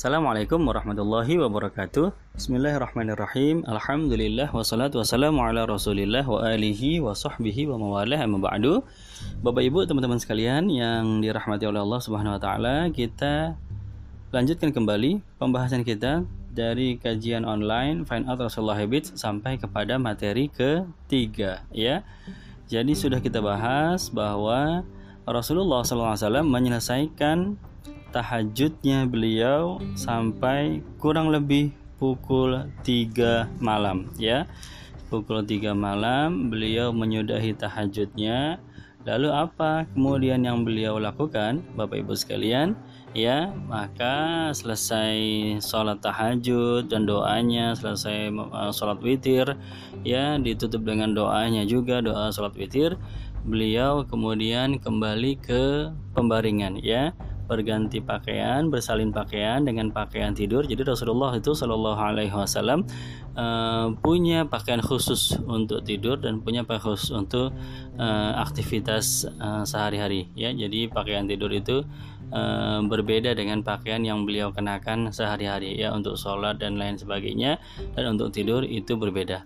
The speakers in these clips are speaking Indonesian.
Assalamualaikum warahmatullahi wabarakatuh. Bismillahirrahmanirrahim. Alhamdulillah Wassalatu wassalamu ala rasulillah Wa alihi wa sahbihi wa mawalah Amma ba'du. Bapak ibu teman-teman sekalian Yang dirahmati oleh Allah subhanahu wa ta'ala Kita lanjutkan kembali Pembahasan kita Dari kajian online Find out Rasulullah Habits Sampai kepada materi ketiga Ya. Jadi sudah kita bahas bahwa Rasulullah SAW menyelesaikan tahajudnya beliau sampai kurang lebih pukul 3 malam ya. Pukul 3 malam beliau menyudahi tahajudnya. Lalu apa kemudian yang beliau lakukan Bapak Ibu sekalian? Ya maka selesai sholat tahajud dan doanya selesai uh, sholat witir ya ditutup dengan doanya juga doa sholat witir beliau kemudian kembali ke pembaringan ya berganti pakaian, bersalin pakaian dengan pakaian tidur. Jadi Rasulullah itu Shallallahu Alaihi Wasallam uh, punya pakaian khusus untuk tidur dan punya pakaian khusus untuk uh, aktivitas uh, sehari-hari. Ya, jadi pakaian tidur itu berbeda dengan pakaian yang beliau kenakan sehari-hari ya untuk sholat dan lain sebagainya dan untuk tidur itu berbeda.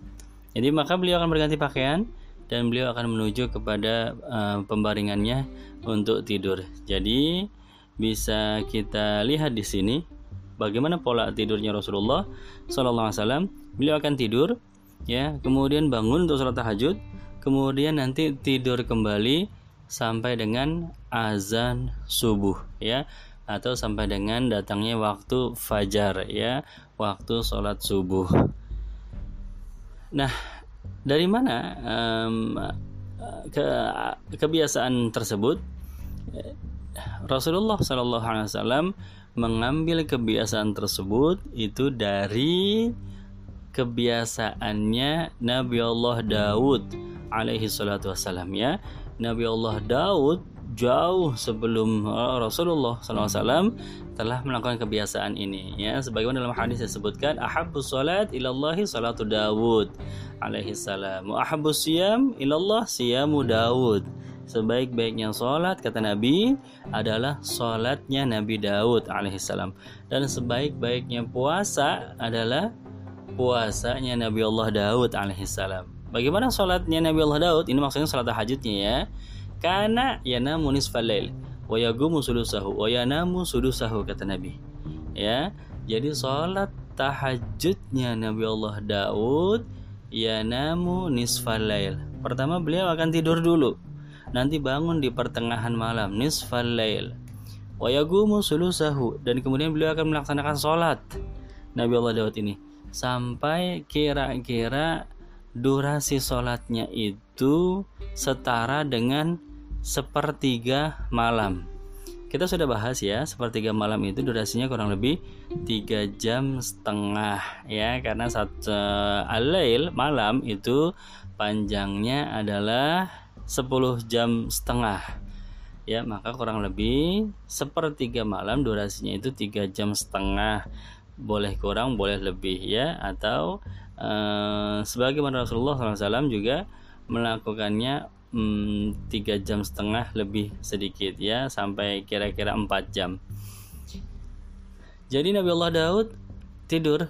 Jadi maka beliau akan berganti pakaian dan beliau akan menuju kepada uh, pembaringannya untuk tidur. Jadi bisa kita lihat di sini bagaimana pola tidurnya Rasulullah Wasallam. Beliau akan tidur, ya, kemudian bangun untuk sholat tahajud, kemudian nanti tidur kembali sampai dengan azan subuh, ya, atau sampai dengan datangnya waktu fajar, ya, waktu sholat subuh. Nah, dari mana um, ke kebiasaan tersebut? Rasulullah Shallallahu Alaihi Wasallam mengambil kebiasaan tersebut itu dari kebiasaannya Nabi Allah Daud alaihi salatu wasallam ya. Nabi Allah Daud jauh sebelum Rasulullah SAW telah melakukan kebiasaan ini ya. Sebagaimana dalam hadis disebutkan ahabbu salat ilallahi salatu Daud alaihi salam wa ahabbu siyam ilallah siyamu Daud sebaik-baiknya sholat kata Nabi adalah sholatnya Nabi Daud alaihissalam dan sebaik-baiknya puasa adalah puasanya Nabi Allah Daud alaihissalam bagaimana sholatnya Nabi Allah Daud? Ini maksudnya sholat tahajudnya ya. Karena yanamu nisfalail wa yagumu sulusahu wa kata Nabi. Ya jadi sholat tahajudnya Nabi Allah Daud yanamu nisfalail pertama beliau akan tidur dulu nanti bangun di pertengahan malam nisfal lail. Wa yagumu sulusahu. Dan kemudian beliau akan melaksanakan sholat. Nabi Allah Daud ini. Sampai kira-kira durasi sholatnya itu setara dengan sepertiga malam. Kita sudah bahas ya sepertiga malam itu durasinya kurang lebih tiga jam setengah ya. Karena satu uh, alail malam itu panjangnya adalah 10 jam setengah. Ya maka kurang lebih sepertiga malam durasinya itu tiga jam setengah. Boleh kurang boleh lebih ya. Atau eh, sebagaimana Rasulullah SAW juga melakukannya hmm, tiga jam setengah lebih sedikit ya. Sampai kira-kira 4 jam. Jadi Nabi Allah Daud tidur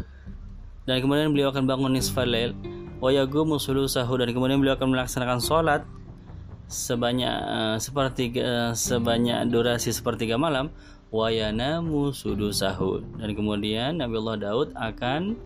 dan kemudian beliau akan bangun nisfal lail. Wa yagumu sulusahu dan kemudian beliau akan melaksanakan sholat sebanyak uh, sepertiga uh, sebanyak durasi sepertiga malam wayanamu sudusahu dan kemudian Nabi Allah Daud akan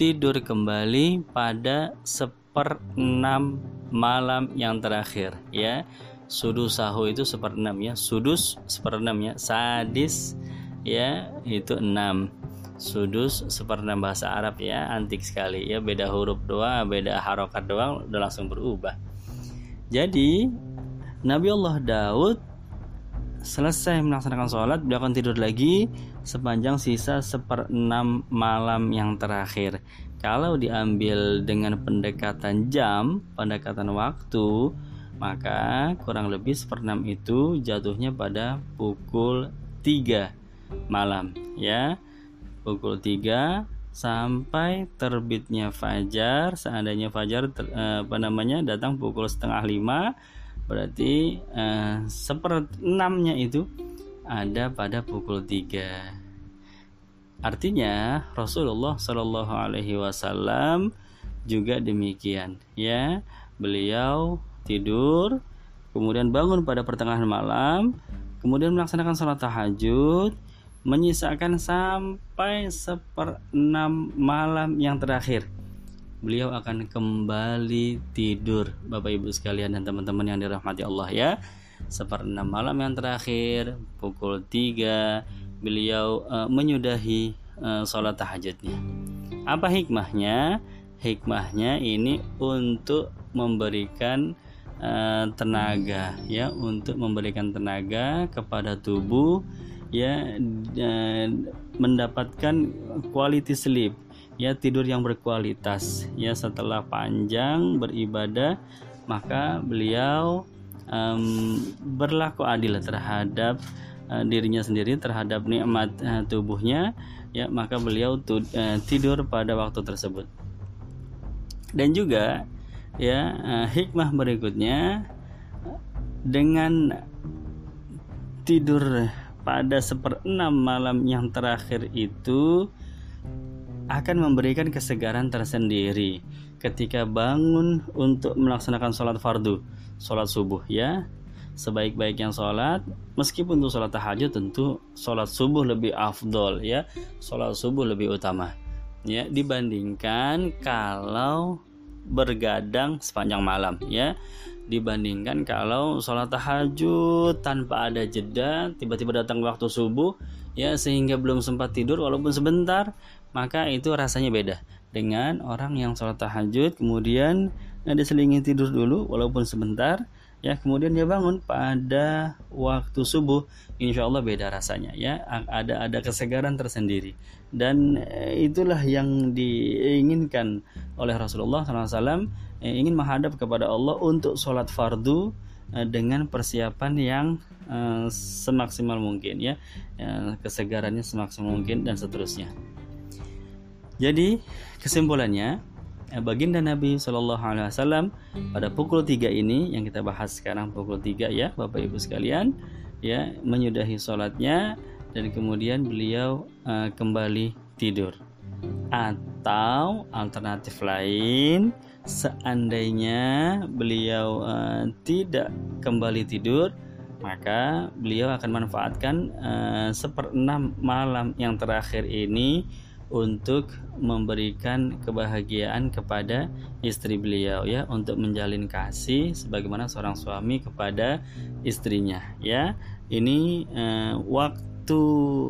tidur kembali pada seperenam malam yang terakhir ya. Sudusahu itu seperenam ya. Sudus seperenam ya. Sadis ya itu enam. Sudus seperenam bahasa Arab ya. Antik sekali ya. Beda huruf doang beda harokat doang udah langsung berubah jadi Nabi Allah Daud selesai melaksanakan sholat beliau akan tidur lagi sepanjang sisa seperenam malam yang terakhir. Kalau diambil dengan pendekatan jam, pendekatan waktu, maka kurang lebih seperenam itu jatuhnya pada pukul 3 malam ya. Pukul 3 sampai terbitnya fajar seandainya fajar ter, eh, apa namanya datang pukul setengah lima berarti eh, enamnya itu ada pada pukul tiga. Artinya Rasulullah Shallallahu Alaihi Wasallam juga demikian ya. Beliau tidur kemudian bangun pada pertengahan malam kemudian melaksanakan sholat tahajud menyisakan sampai seperenam malam yang terakhir. Beliau akan kembali tidur Bapak Ibu sekalian dan teman-teman yang dirahmati Allah ya. Seperenam malam yang terakhir pukul 3 beliau uh, menyudahi uh, sholat tahajudnya. Apa hikmahnya? Hikmahnya ini untuk memberikan uh, tenaga ya untuk memberikan tenaga kepada tubuh ya uh, mendapatkan quality sleep ya tidur yang berkualitas ya setelah panjang beribadah maka beliau um, berlaku adil terhadap uh, dirinya sendiri terhadap nikmat uh, tubuhnya ya maka beliau tu, uh, tidur pada waktu tersebut. Dan juga ya uh, hikmah berikutnya dengan tidur pada seperenam malam yang terakhir itu akan memberikan kesegaran tersendiri ketika bangun untuk melaksanakan sholat fardu, sholat subuh ya. Sebaik-baiknya sholat, meskipun untuk sholat tahajud tentu sholat subuh lebih afdol ya, sholat subuh lebih utama ya. Dibandingkan kalau bergadang sepanjang malam ya dibandingkan kalau sholat tahajud tanpa ada jeda tiba-tiba datang waktu subuh ya sehingga belum sempat tidur walaupun sebentar maka itu rasanya beda dengan orang yang sholat tahajud kemudian nah, diselingi tidur dulu walaupun sebentar ya kemudian dia bangun pada waktu subuh. Insya Allah beda rasanya ya ada ada kesegaran tersendiri dan eh, itulah yang diinginkan oleh Rasulullah SAW eh, ingin menghadap kepada Allah untuk sholat fardu eh, dengan persiapan yang semaksimal mungkin ya. Kesegarannya semaksimal mungkin dan seterusnya. Jadi kesimpulannya baginda Nabi Shallallahu Alaihi Wasallam pada pukul 3 ini yang kita bahas sekarang pukul 3 ya Bapak Ibu sekalian ya menyudahi sholatnya dan kemudian beliau uh, kembali tidur. Atau alternatif lain seandainya beliau uh, tidak kembali tidur maka beliau akan manfaatkan uh, malam yang terakhir ini untuk memberikan kebahagiaan kepada istri beliau ya. Untuk menjalin kasih sebagaimana seorang suami kepada istrinya ya. Ini uh, waktu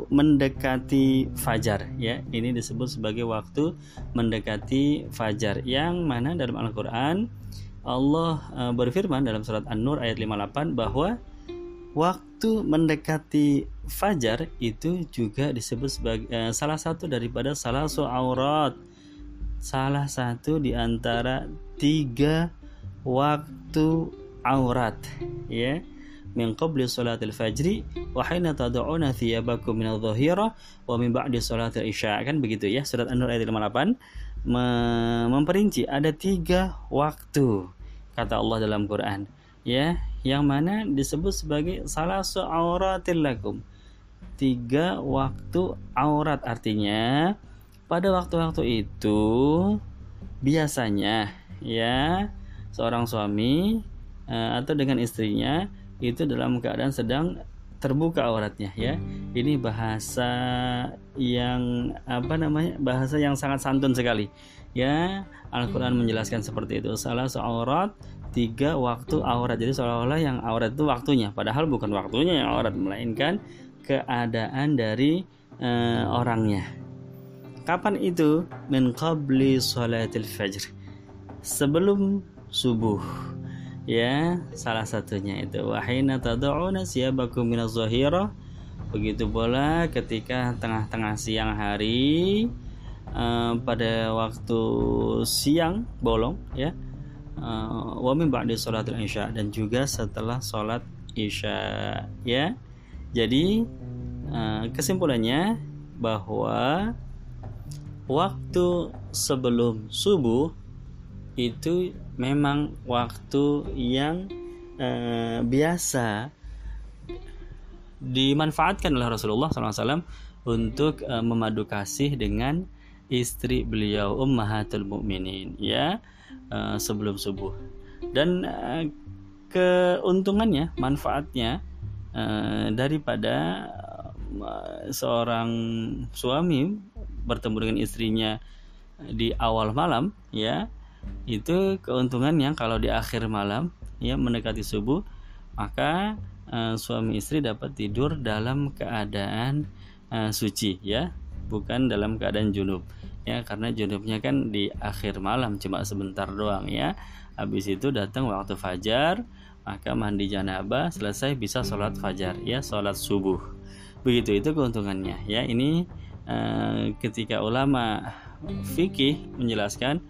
mendekati fajar ya. Ini disebut sebagai waktu mendekati fajar yang mana dalam Al-Qur'an Allah uh, berfirman dalam surat An-Nur ayat 58 bahwa waktu mendekati fajar itu juga disebut sebagai eh, salah satu daripada salah satu aurat. Salah satu di antara tiga waktu aurat ya min qabli salatil fajri wa hina tad'una thiyabakum min adh-dhahira wa min ba'di salatil isya kan begitu ya surat An-Nur ayat 58 memperinci ada tiga waktu kata Allah dalam Quran. Ya yang mana disebut sebagai salah seauratil lakum. Tiga waktu aurat artinya pada waktu-waktu itu biasanya ya seorang suami uh, atau dengan istrinya itu dalam keadaan sedang terbuka auratnya ya ini bahasa yang apa namanya bahasa yang sangat santun sekali ya Al-Quran menjelaskan seperti itu salah seaurat tiga waktu aurat jadi seolah-olah yang aurat itu waktunya padahal bukan waktunya yang aurat melainkan keadaan dari uh, orangnya. Kapan itu? Min qabli salatil fajr. Sebelum subuh. Ya, salah satunya itu wahina tad'una siyabakum minaz zahira. Begitu pula ketika tengah-tengah siang hari uh, pada waktu siang bolong ya. Uh, wa min ba'di salatil isya dan juga setelah salat isya ya. Jadi Eh, kesimpulannya bahwa waktu sebelum subuh itu memang waktu yang uh, biasa dimanfaatkan oleh Rasulullah SAW untuk uh, memadu kasih dengan istri beliau Ummahatul Mukminin ya uh, sebelum subuh. Dan keuntungannya manfaatnya daripada seorang suami bertemu dengan istrinya di awal malam ya itu keuntungannya kalau di akhir malam ya mendekati subuh maka uh, suami istri dapat tidur dalam keadaan uh, suci ya. Bukan dalam keadaan junub. Ya karena junubnya kan di akhir malam cuma sebentar doang ya. Habis itu datang waktu fajar maka mandi janabah selesai bisa sholat fajar ya sholat subuh. Begitu itu keuntungannya ya. Ini uh, ketika ulama fikih menjelaskan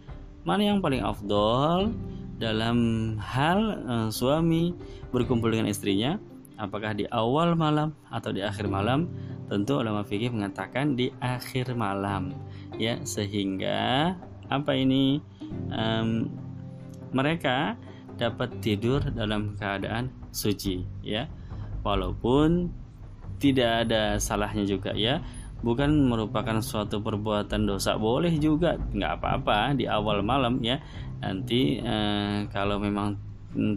mana yang paling afdol dalam hal uh, suami berkumpul dengan istrinya? Apakah di awal malam atau di akhir malam? Tentu ulama fikih mengatakan di akhir malam. Ya sehingga apa ini? Um, mereka dapat tidur dalam keadaan suci ya. Walaupun tidak ada salahnya juga ya bukan merupakan suatu perbuatan dosa boleh juga. Nggak apa-apa di awal malam ya. Nanti eh, kalau memang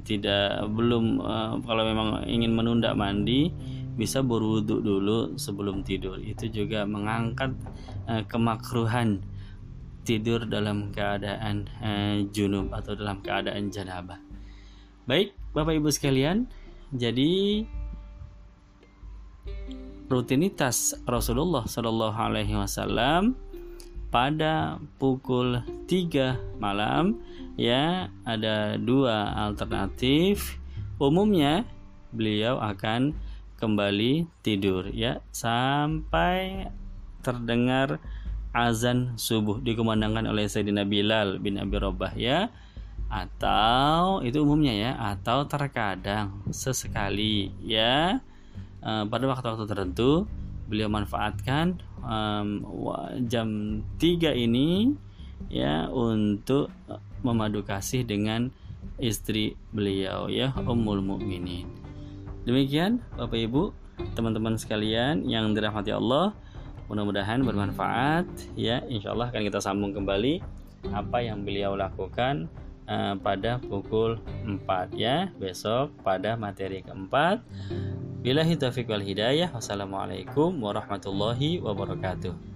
tidak belum eh, kalau memang ingin menunda mandi bisa berwudhu dulu sebelum tidur. Itu juga mengangkat eh, kemakruhan tidur dalam keadaan eh, junub atau dalam keadaan janabah. Baik bapak ibu sekalian jadi rutinitas Rasulullah Shallallahu Alaihi Wasallam pada pukul 3 malam ya ada dua alternatif. Umumnya beliau akan kembali tidur ya sampai terdengar azan subuh dikumandangkan oleh Sayyidina Bilal bin Abi Robah ya. Atau itu umumnya ya atau terkadang sesekali ya uh, pada waktu-waktu tertentu beliau manfaatkan um, jam 3 ini ya untuk memadu kasih dengan istri beliau ya Ummul Mukminin. Demikian Bapak Ibu, teman-teman sekalian yang dirahmati Allah, mudah-mudahan bermanfaat ya. Insya Allah akan kita sambung kembali apa yang beliau lakukan uh, pada pukul 4 ya besok pada materi keempat. Billahi taufiq wal hidayah. Wassalamualaikum warahmatullahi wabarakatuh.